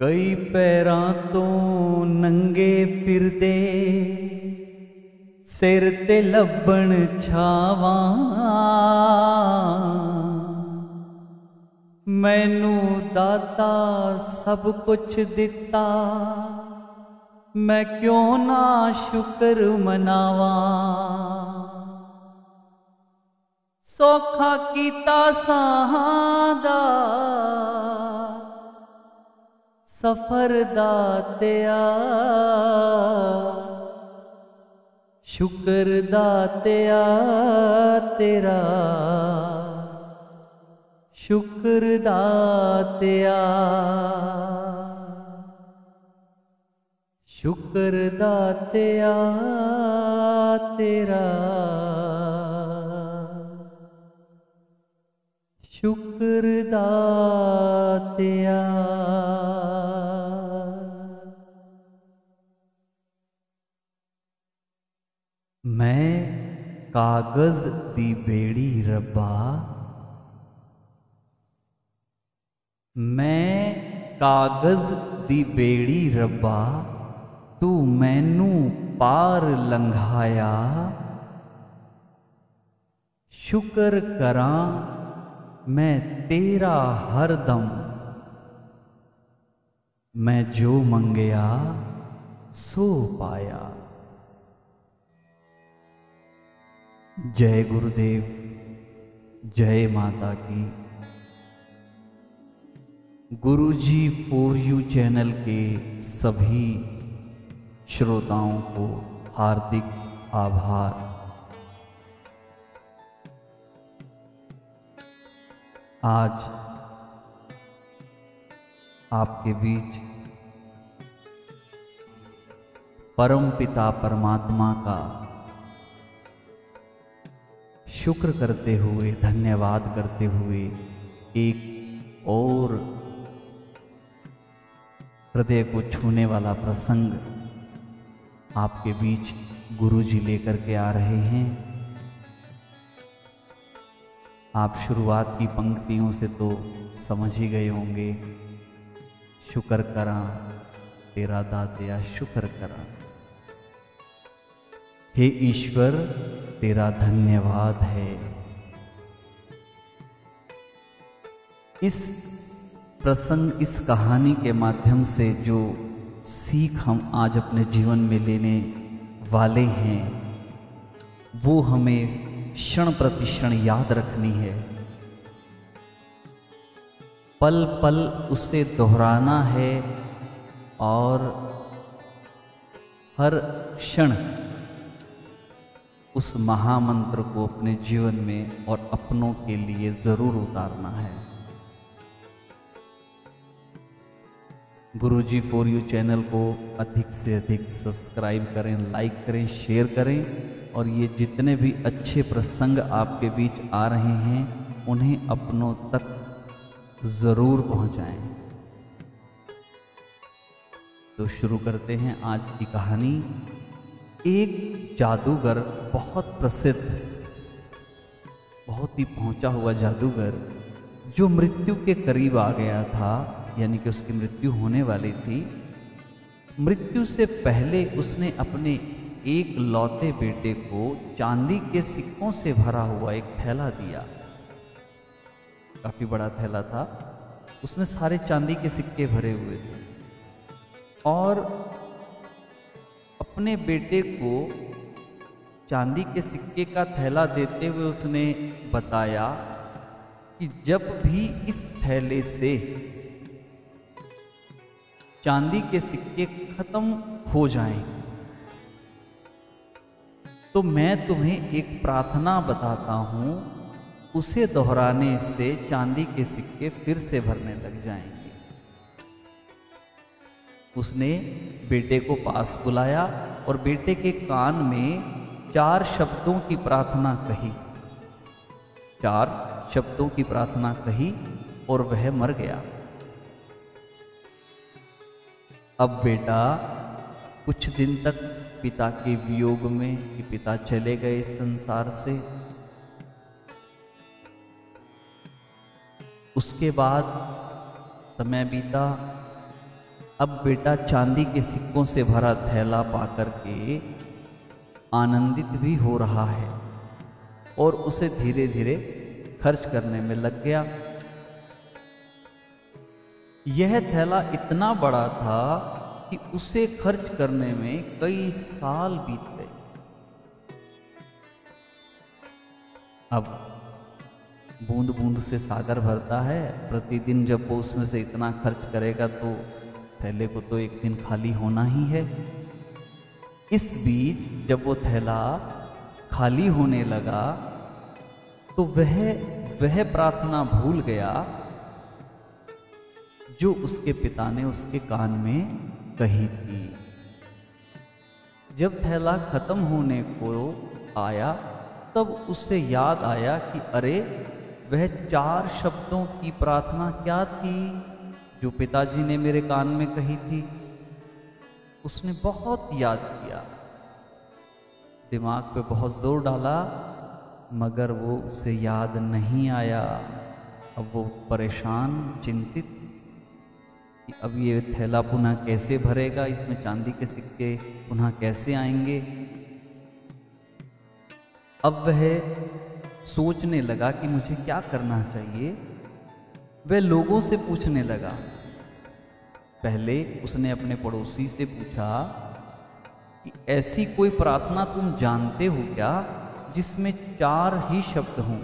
ਕਈ ਪੈਰਾਂ ਤੋਂ ਨੰਗੇ ਫਿਰਦੇ, ਸਿਰ ਤੇ ਲੱਭਣ ਛਾਵਾਂ। ਮੈਨੂੰ ਦਾਤਾ ਸਭ ਕੁਝ ਦਿੱਤਾ, ਮੈਂ ਕਿਉਂ ਨਾ ਸ਼ੁਕਰ ਮਨਾਵਾਂ? ਸੋਖਾ ਕੀਤਾ ਸਾਹਾਂ ਦਾ सफ़र दातिया शुक्र दातिया तेरा। शुक्र दातिया शुक्र दातिया तेरा। शुक्र दातिया ਕਾਗਜ਼ ਦੀ ਬੇੜੀ ਰੱਬਾ। ਮੈਂ ਕਾਗਜ਼ ਦੀ ਬੇੜੀ ਰੱਬਾ, ਤੂੰ ਮੈਨੂੰ ਪਾਰ ਲੰਘਾਇਆ। ਸ਼ੁਕਰ ਕਰਾਂ ਮੈਂ ਤੇਰਾ ਹਰਦਮ ਮੈਂ ਜੋ ਮੰਗਿਆ, ਸੋ ਪਾਇਆ। जय गुरुदेव, जय माता की। गुरु जी फॉर यू चैनल के सभी श्रोताओं को हार्दिक आभार। आज आपके बीच परम पिता परमात्मा का शुक्र करते हुए, धन्यवाद करते हुए एक और हृदय को छूने वाला प्रसंग आपके बीच गुरु जी लेकर के आ रहे हैं। आप शुरुआत की पंक्तियों से तो समझ ही गए होंगे। शुक्र करा, तेरा दातिया शुक्र करा। हे ईश्वर, तेरा धन्यवाद है। इस प्रसंग, इस कहानी के माध्यम से जो सीख हम आज अपने जीवन में लेने वाले हैं, वो हमें क्षण प्रतिक्षण याद रखनी है। पल पल उसे दोहराना है और हर क्षण उस महामंत्र को अपने जीवन में और अपनों के लिए ज़रूर उतारना है। गुरु जी फॉर यू चैनल को अधिक से अधिक सब्सक्राइब करें, लाइक करें, शेयर करें और ये जितने भी अच्छे प्रसंग आपके बीच आ रहे हैं, उन्हें अपनों तक ज़रूर पहुंचाएँ। तो शुरू करते हैं आज की कहानी। एक जादूगर बहुत प्रसिद्ध, बहुत ही पहुँचा हुआ जादूगर, जो मृत्यु के करीब आ गया था, यानी कि उसकी मृत्यु होने वाली थी। मृत्यु से पहले उसने अपने एक लौते बेटे को चांदी के सिक्कों से भरा हुआ एक थैला दिया। काफ़ी बड़ा थैला था। उसमें सारे चांदी के सिक्के भरे हुए थे। और अपने बेटे को चांदी के सिक्के का थैला देते हुए उसने बताया कि जब भी इस थैले से चांदी के सिक्के खत्म हो जाएँ तो मैं तुम्हें एक प्रार्थना बताता हूँ, उसे दोहराने से चांदी के सिक्के फिर से भरने लग जाएँगे। उसने बेटे को पास बुलाया और बेटे के कान में चार शब्दों की प्रार्थना कही। चार शब्दों की प्रार्थना कही और वह मर गया। अब बेटा, कुछ दिन तक पिता के वियोग में कि पिता चले गए संसार से। उसके बाद समय बीता। अब बेटा चांदी के सिक्कों से भरा थैला पाकर के आनंदित भी हो रहा है और उसे धीरे धीरे खर्च करने में लग गया। यह थैला इतना बड़ा था कि उसे खर्च करने में कई साल बीत गए। अब बूंद बूंद से सागर भरता है, प्रतिदिन जब वो उसमें से इतना खर्च करेगा तो थैले को तो एक दिन खाली होना ही है। इस बीच जब वो थैला खाली होने लगा तो वह वह प्रार्थना भूल गया जो उसके पिता ने उसके कान में कही थी। जब थैला खत्म होने को आया, तब उसे याद आया कि अरे, वह चार शब्दों की प्रार्थना क्या थी जो पिताजी ने मेरे कान में कही थी? उसने बहुत याद किया। दिमाग पे बहुत ज़ोर डाला, मगर वो उसे याद नहीं आया। अब वो परेशान, चिंतित कि अब ये थैला पुनः कैसे भरेगा? इसमें चांदी के सिक्के पुनः कैसे आएँगे? अब वह सोचने लगा कि मुझे क्या करना चाहिए। वह लोगों से पूछने लगा पहले उसने अपने पड़ोसी से पूछा कि ऐसी कोई प्रार्थना तुम जानते हो क्या जिसमें चार ही शब्द हों?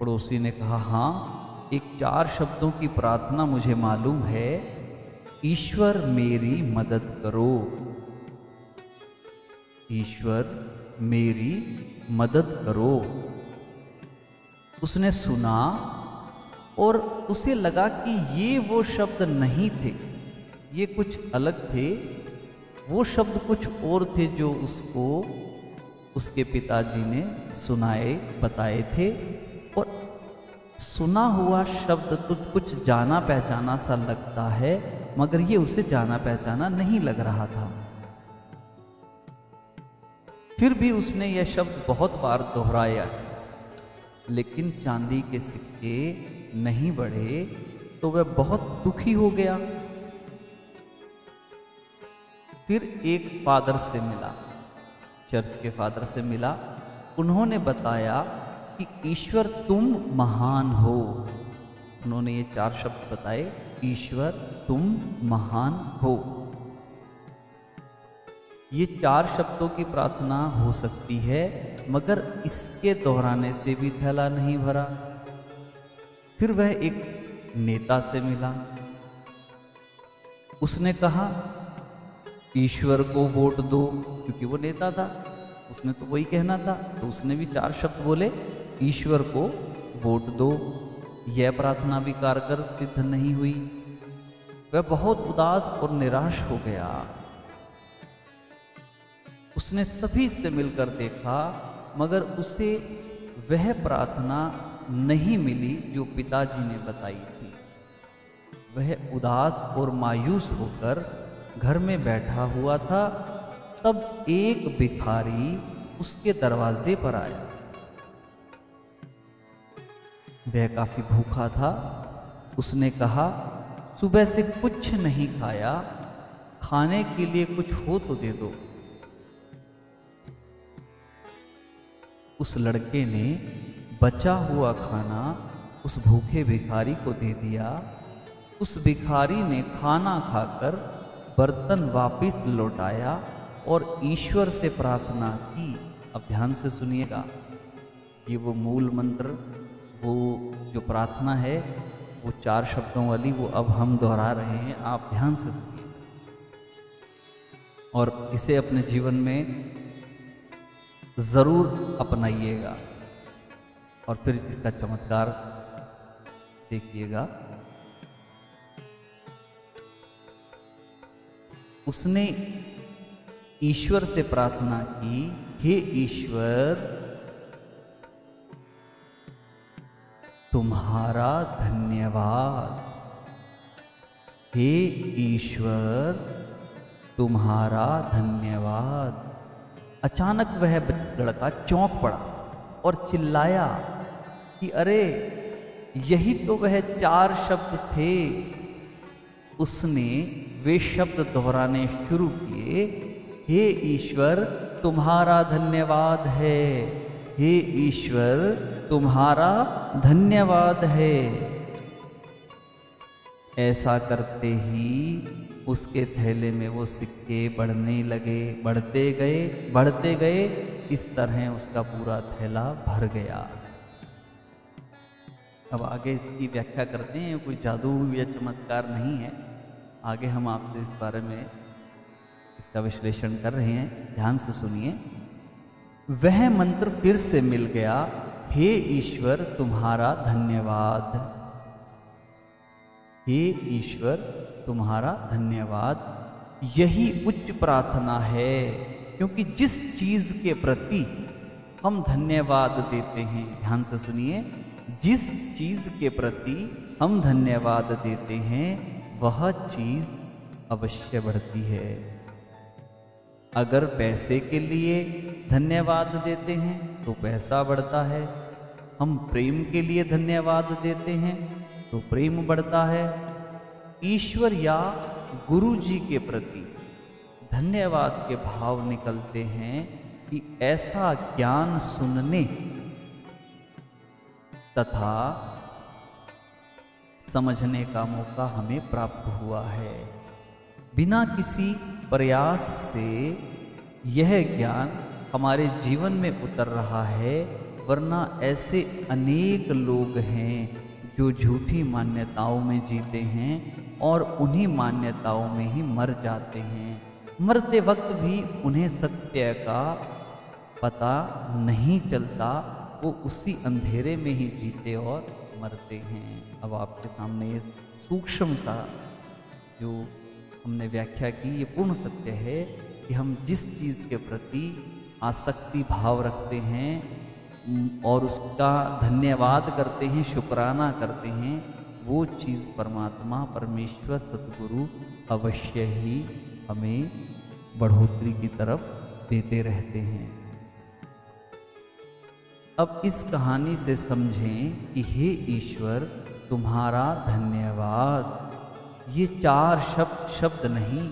पड़ोसी ने कहा हाँ एक चार शब्दों की प्रार्थना मुझे मालूम है। ईश्वर मेरी मदद करो। ईश्वर मेरी मदद करो। उसने सुना और उसे लगा कि ये वो शब्द नहीं थे, ये कुछ अलग थे। वो शब्द कुछ और थे जो उसको, उसके पिताजी ने सुनाए, बताए थे। और सुना हुआ शब्द तो कुछ जाना पहचाना सा लगता है, मगर ये उसे जाना पहचाना नहीं लग रहा था। फिर भी उसने यह शब्द बहुत बार दोहराया। लेकिन चांदी के सिक्के नहीं बढ़े तो वह बहुत दुखी हो गया। फिर एक फादर से मिला। चर्च के फादर से मिला। उन्होंने बताया कि ईश्वर तुम महान हो। उन्होंने ये चार शब्द बताए, ईश्वर तुम महान हो। ये चार शब्दों की प्रार्थना हो सकती है, मगर इसके दोहराने से भी थैला नहीं भरा। फिर वह एक नेता से मिला। उसने कहा, ईश्वर को वोट दो, क्योंकि वो नेता था। उसने तो वही कहना था तो उसने भी चार शब्द बोले, ईश्वर को वोट दो। यह प्रार्थना भी कारगर सिद्ध नहीं हुई। वह बहुत उदास और निराश हो गया। उसने सभी से मिलकर देखा, मगर उसे वह प्रार्थना नहीं मिली जो पिताजी ने बताई थी। वह उदास और मायूस होकर घर में बैठा हुआ था। तब एक भिखारी उसके दरवाजे पर आया। वह काफ़ी भूखा था। उसने कहा, सुबह से कुछ नहीं खाया, खाने के लिए कुछ हो तो दे दो। उस लड़के ने बचा हुआ खाना उस भूखे भिखारी को दे दिया। उस भिखारी ने खाना खाकर बर्तन वापस लौटाया और ईश्वर से प्रार्थना की। अब ध्यान से सुनिएगा। ये वो मूल मंत्र, वो जो प्रार्थना है, वो चार शब्दों वाली वो अब हम दोहरा रहे हैं। आप ध्यान से सुनिए। और इसे अपने जीवन में ज़रूर अपनाइएगा। और फिर इसका चमत्कार देखिएगा। उसने ईश्वर से प्रार्थना की, हे ईश्वर, तुम्हारा धन्यवाद। हे ईश्वर, तुम्हारा धन्यवाद। अचानक वह लड़का चौंक पड़ा और चिल्लाया कि अरे, यही तो वह चार शब्द थे। उसने वे शब्द दोहराने शुरू किए, हे ईश्वर, तुम्हारा धन्यवाद है। हे ईश्वर, तुम्हारा धन्यवाद है। ऐसा करते ही उसके थैले में वो सिक्के बढ़ने लगे, बढ़ते गए बढ़ते गए, इस तरह उसका पूरा थैला भर गया। अब आगे इसकी व्याख्या करते हैं, कोई जादू या चमत्कार नहीं है। आगे हम आपसे इस बारे में इसका विश्लेषण कर रहे हैं, ध्यान से सुनिए। वह मंत्र फिर से मिल गया, हे ईश्वर, तुम्हारा धन्यवाद। हे ईश्वर तुम्हारा धन्यवाद। यही उच्च प्रार्थना है, क्योंकि जिस चीज़ के प्रति हम धन्यवाद देते हैं, ध्यान से सुनिए, जिस चीज़ के प्रति हम धन्यवाद देते हैं, वह चीज़ अवश्य बढ़ती है। अगर पैसे के लिए धन्यवाद देते हैं तो पैसा बढ़ता है। हम प्रेम के लिए धन्यवाद देते हैं तो प्रेम बढ़ता है। ईश्वर या गुरु जी के प्रति धन्यवाद के भाव निकलते हैं कि ऐसा ज्ञान सुनने तथा समझने का मौका हमें प्राप्त हुआ है। बिना किसी प्रयास से यह ज्ञान हमारे जीवन में उतर रहा है, वरना ऐसे अनेक लोग हैं जो झूठी मान्यताओं में जीते हैं और उन्हीं मान्यताओं में ही मर जाते हैं। मरते वक्त भी उन्हें सत्य का पता नहीं चलता, वो उसी अंधेरे में ही जीते और मरते हैं। अब आपके सामने ये सूक्ष्म सा जो हमने व्याख्या की, ये पूर्ण सत्य है कि हम जिस चीज़ के प्रति आसक्ति भाव रखते हैं और उसका धन्यवाद करते हैं, शुक्राना करते हैं वो चीज़ परमात्मा, परमेश्वर, सतगुरु अवश्य ही हमें बढ़ोतरी की तरफ़ देते रहते हैं। अब इस कहानी से समझें कि हे ईश्वर, तुम्हारा धन्यवाद। ये चार शब्द शब्द नहीं,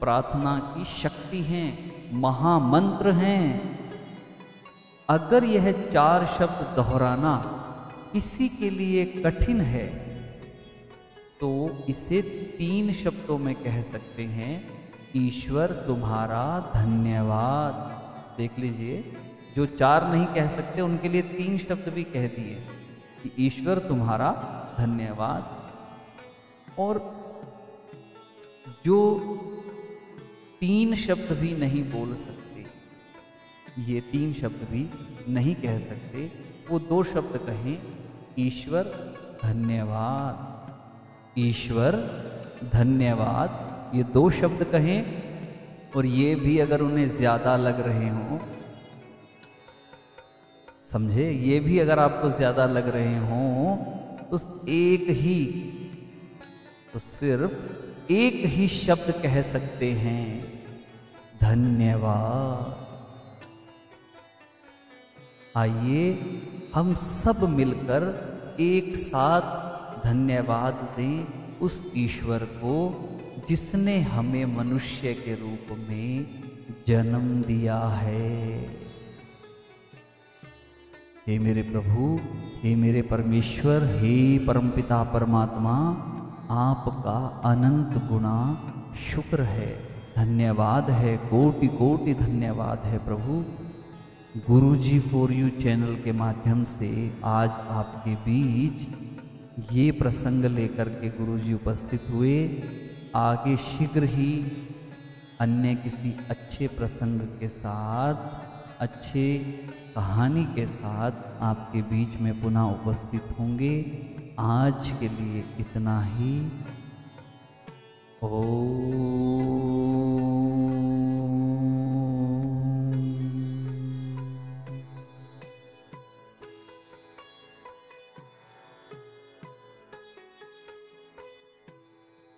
प्रार्थना की शक्ति हैं, महामंत्र हैं। अगर यह चार शब्द दोहराना किसी के लिए कठिन है तो इसे तीन शब्दों में कह सकते हैं, ईश्वर तुम्हारा धन्यवाद। देख लीजिए, जो चार नहीं कह सकते, उनके लिए तीन शब्द भी कह दिए कि ईश्वर तुम्हारा धन्यवाद। और जो तीन शब्द भी नहीं बोल सकते, ये तीन शब्द भी नहीं कह सकते, वो दो शब्द कहें, ईश्वर धन्यवाद। ईश्वर, धन्यवाद। ये दो शब्द कहें और ये भी अगर उन्हें ज़्यादा लग रहे हों, समझे? ये भी अगर आपको ज़्यादा लग रहे हों तो एक ही तो सिर्फ़ एक ही शब्द कह सकते हैं, धन्यवाद। आइए, हम सब मिलकर एक साथ धन्यवाद दें उस ईश्वर को जिसने हमें मनुष्य के रूप में जन्म दिया है। हे मेरे प्रभु, हे मेरे परमेश्वर, हे परमपिता परमात्मा, आपका अनंत गुणा शुक्र है। धन्यवाद है कोटि कोटि धन्यवाद है प्रभु। गुरु जी फॉर यू चैनल के माध्यम से आज आपके बीच ये प्रसंग लेकर के गुरु जी उपस्थित हुए। आगे शीघ्र ही अन्य किसी अच्छे प्रसंग के साथ, अच्छे कहानी के साथ आपके बीच में पुनः उपस्थित होंगे। आज के लिए इतना ही। ओ